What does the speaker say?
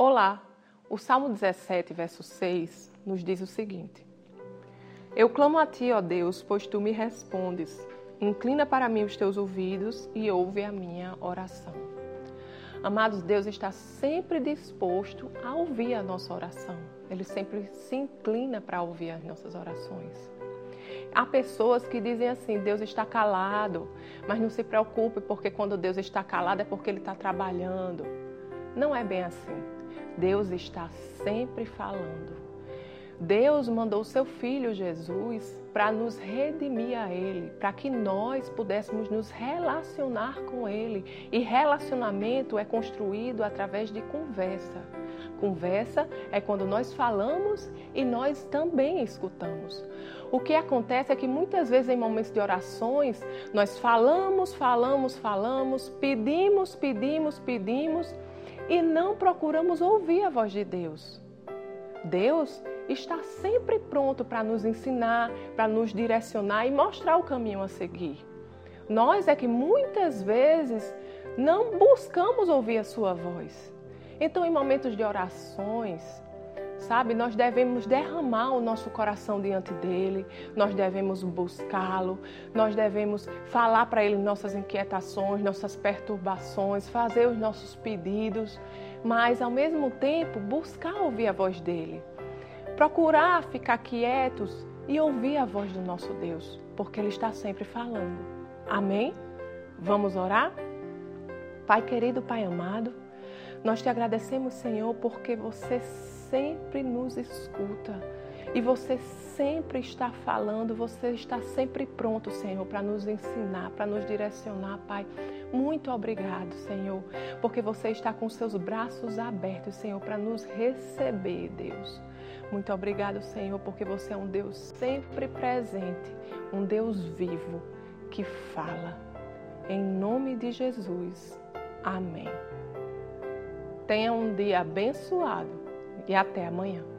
Olá! O Salmo 17, verso 6, nos diz o seguinte: Eu clamo a ti, ó Deus, pois tu me respondes. Inclina para mim os teus ouvidos e ouve a minha oração. Amados, Deus está sempre disposto a ouvir a nossa oração. Ele sempre se inclina para ouvir as nossas orações. Há pessoas que dizem assim: Deus está calado, mas não se preocupe, porque quando Deus está calado é porque Ele está trabalhando. Não é bem assim. Deus está sempre falando. Deus mandou seu filho Jesus para nos redimir a Ele, para que nós pudéssemos nos relacionar com Ele. E relacionamento é construído através de conversa. Conversa é quando nós falamos e nós também escutamos. O que acontece é que muitas vezes em momentos de orações, nós falamos, falamos, falamos, pedimos, pedimos, pedimos e não procuramos ouvir a voz de Deus. Deus está sempre pronto para nos ensinar, para nos direcionar e mostrar o caminho a seguir. Nós é que muitas vezes não buscamos ouvir a sua voz. Então, em momentos de orações, sabe? Nós devemos derramar o nosso coração diante dele, nós devemos buscá-lo, nós devemos falar para ele nossas inquietações, nossas perturbações, fazer os nossos pedidos, mas ao mesmo tempo buscar ouvir a voz dele. Procurar ficar quietos e ouvir a voz do nosso Deus, porque ele está sempre falando. Amém? Vamos orar? Pai querido, Pai amado, nós te agradecemos, Senhor, porque você sempre nos escuta e você sempre está falando, você está sempre pronto, Senhor, para nos ensinar, para nos direcionar, Pai. Muito obrigado, Senhor, porque você está com seus braços abertos, Senhor, para nos receber, Deus. Muito obrigado, Senhor, porque você é um Deus sempre presente, um Deus vivo que fala. Em nome de Jesus. Amém. Tenha um dia abençoado e até amanhã.